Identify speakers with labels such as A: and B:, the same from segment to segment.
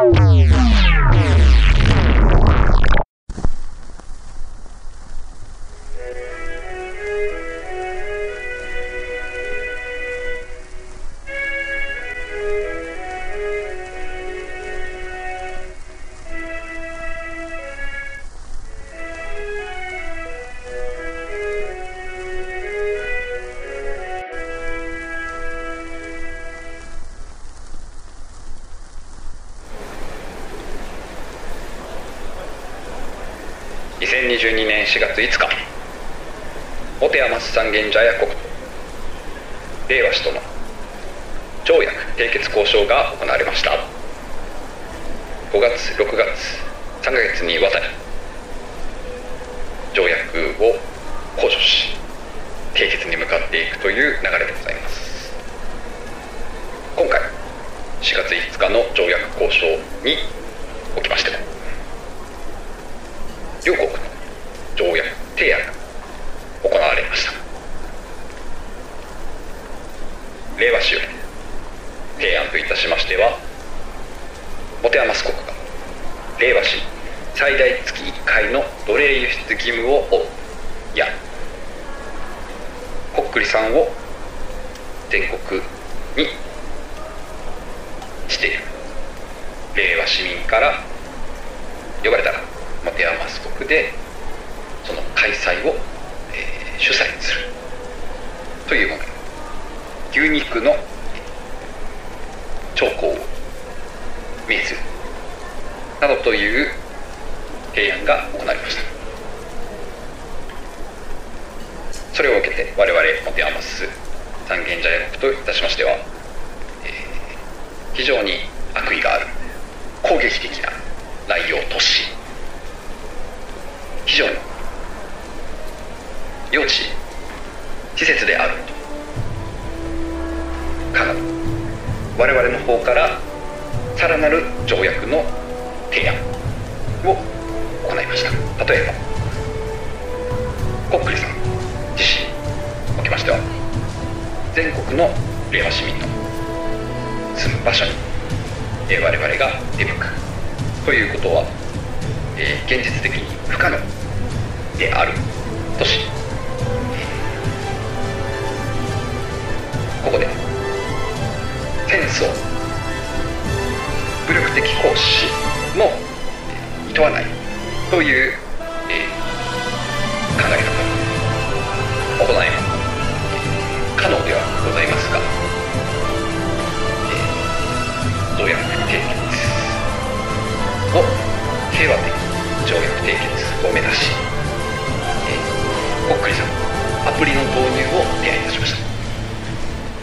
A: Bye. 2022年4月5日。本山三軒茶屋国令和氏との。条約締結交渉が行われました。5月6月3ヶ月にわたり。条約を交渉し締結に向かっていくという流れでございます。今回4月5日の条約交渉におきましても両国の条約提案が行われました令和史より提案といたしましては持て余す国が令和史最大月1回の奴隷輸出義務を負うやこっくりさんを全国にしている。令和市民から呼ばれたら持て余す国でその開催を、えー主催する。というもの。牛肉の兆候を見えずなどという提案が行われました。それを受けて我々持て余す三軒茶屋国といたしましては、えー非常に悪意がある攻撃的な内容とし非常に幼稚施設であるから我々の方からさらなる条約の提案を行いました。例えばコックリさん自身におきましては全国の令和市民の住む場所に、えー我々が出向く。ということは、えー現実的に不可能である。としここで戦争。武力的行使もえー厭わない。という、えー考え方。行え可能ではございますが、えー条約締結を平和的条約締結を目指し、えー、こっくりさんアプリの導入を提案いたしまし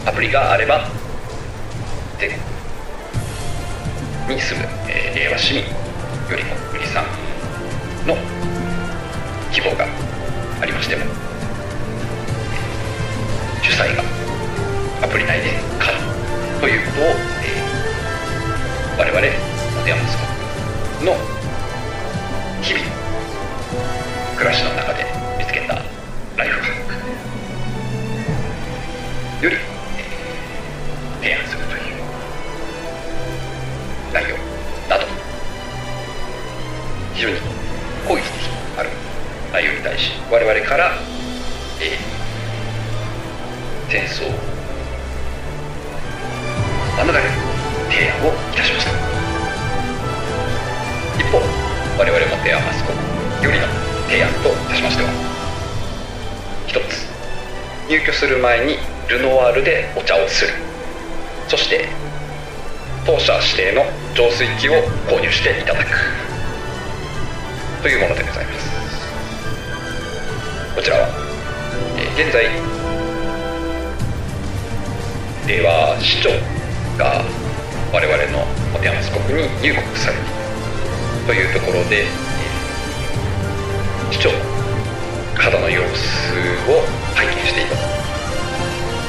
A: た。アプリがあれば全国に住む、えー令和市民よりも国さんの希望がありましても主催がアプリ内で可能ということを、えー我々お手山スコの日々暮らしの中で見つけたライフハックより、非常に攻撃的ある内容に対し我々から、えー戦争を免れる提案をいたしました。一方我々も提案マスコよりの提案といたしましては一つ入居する前にルノワールでお茶をする。そして当社指定の浄水器を購入していただく。というものでございますこちらは、えー現在令和市長が我々の持山ス国に入国されるというところで、えー市長の肌の様子を拝見していた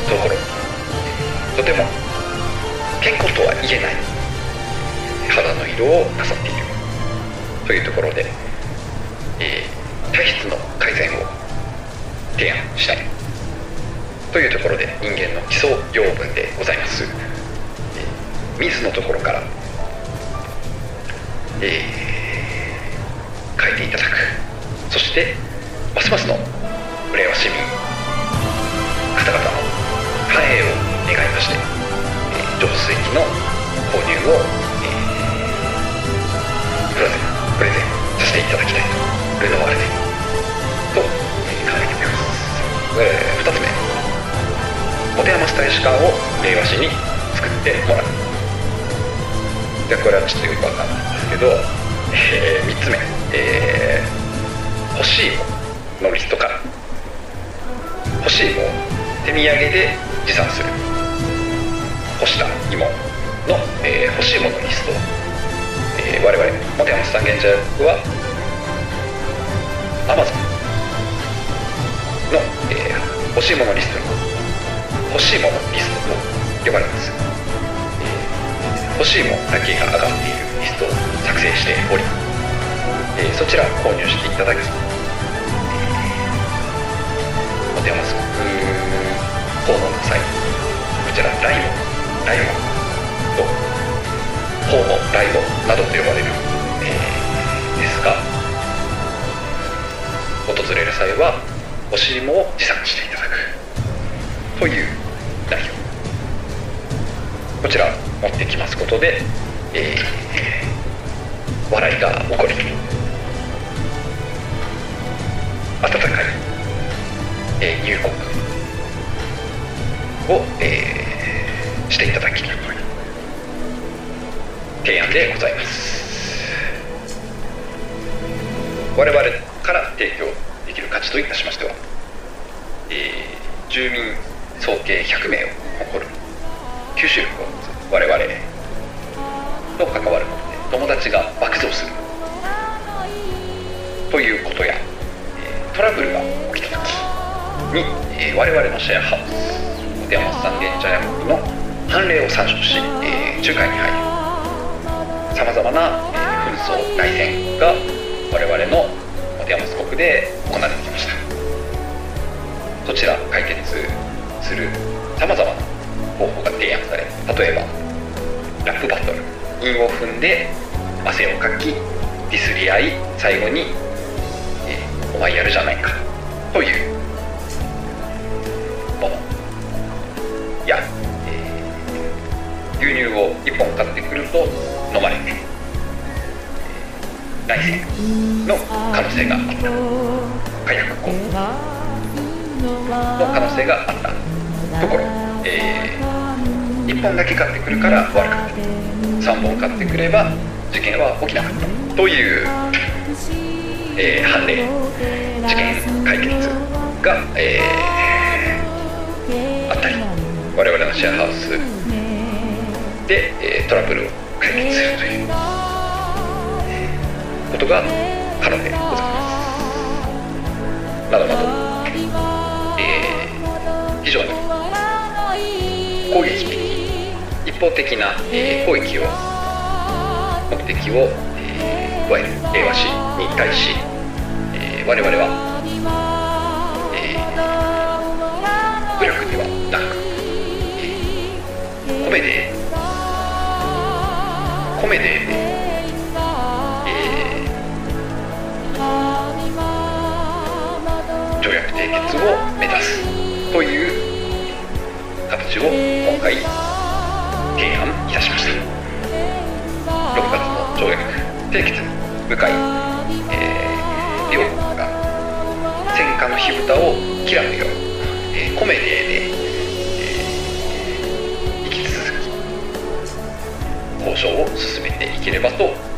A: ところとても健康とは言えない肌の色をなさっているというところで、体質の改善を提案したい。というところで人間の基礎養分でございます、水のところからえー、変えていただく。そしてますますの浦和市民方々の繁栄を願いまして、浄水器の購入を、持て余した石川を令和市に作ってもらうでこれはちょっとよくわかんないんですけど、えー、3つ目、えー、欲しいものリストから欲しいも手土産で持参する干した芋の、えー、欲しいものリスト、えー、我々モテ山三軒茶屋は Amazon の、えー、欲しいものリストに。欲しいものリストと呼ばれます、えー、欲しいものだけが上がっているリストを作成しており、えー、そちらを購入していただきモテ山スコ訪問の際こちらライモライモとホーモライモなどと呼ばれる、えー、ですが訪れる際は欲しいもを持参していただく。という内容こちら持ってきますことで、えー、笑いが起こり温かい、えー、入国を、えー、していただきたい提案でございます。我々から提供できる価値といたしましては、えー、住民総計100名を誇る。吸収力を持つ我々と関わることで友達が爆増する。ということや、トラブルが起きた時に、我々のシェアハウス小山三軒茶屋国の判例を参照し、え仲介に入りさまざまな、紛争内戦が我々の小山国で行われてきました。そちら解決るさまざまな方法が提案され例えばラップバトル。韻を踏んで汗をかきディスり合い最後に、えー、お前やるじゃないか。というもの。や、えー、牛乳を1本買ってくると飲まれて、えー、内戦の可能性があった。火薬庫の可能性があったところ、えー1本だけ買ってくるから悪かった3本買ってくれば事件は起きなかったという、えー、判例事件解決が、えー、あったり我々のシェアハウスで、え、トラブルを解決するということが可能でございます。などなど、攻撃。方的な、えー、攻撃を目的を、えー、加える平和史に対し、えー、我々は、えー、武力ではなく、えー、米で米で、えー、条約締結を目指すという形を今回提案いたしました。6月の条約締結に向かい、えー、両国が戦火の火蓋を切らぬよう、えー、コメデで、えー、生き続き交渉を進めていければと思い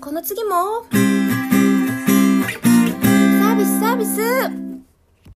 B: この次も。サービスサービス。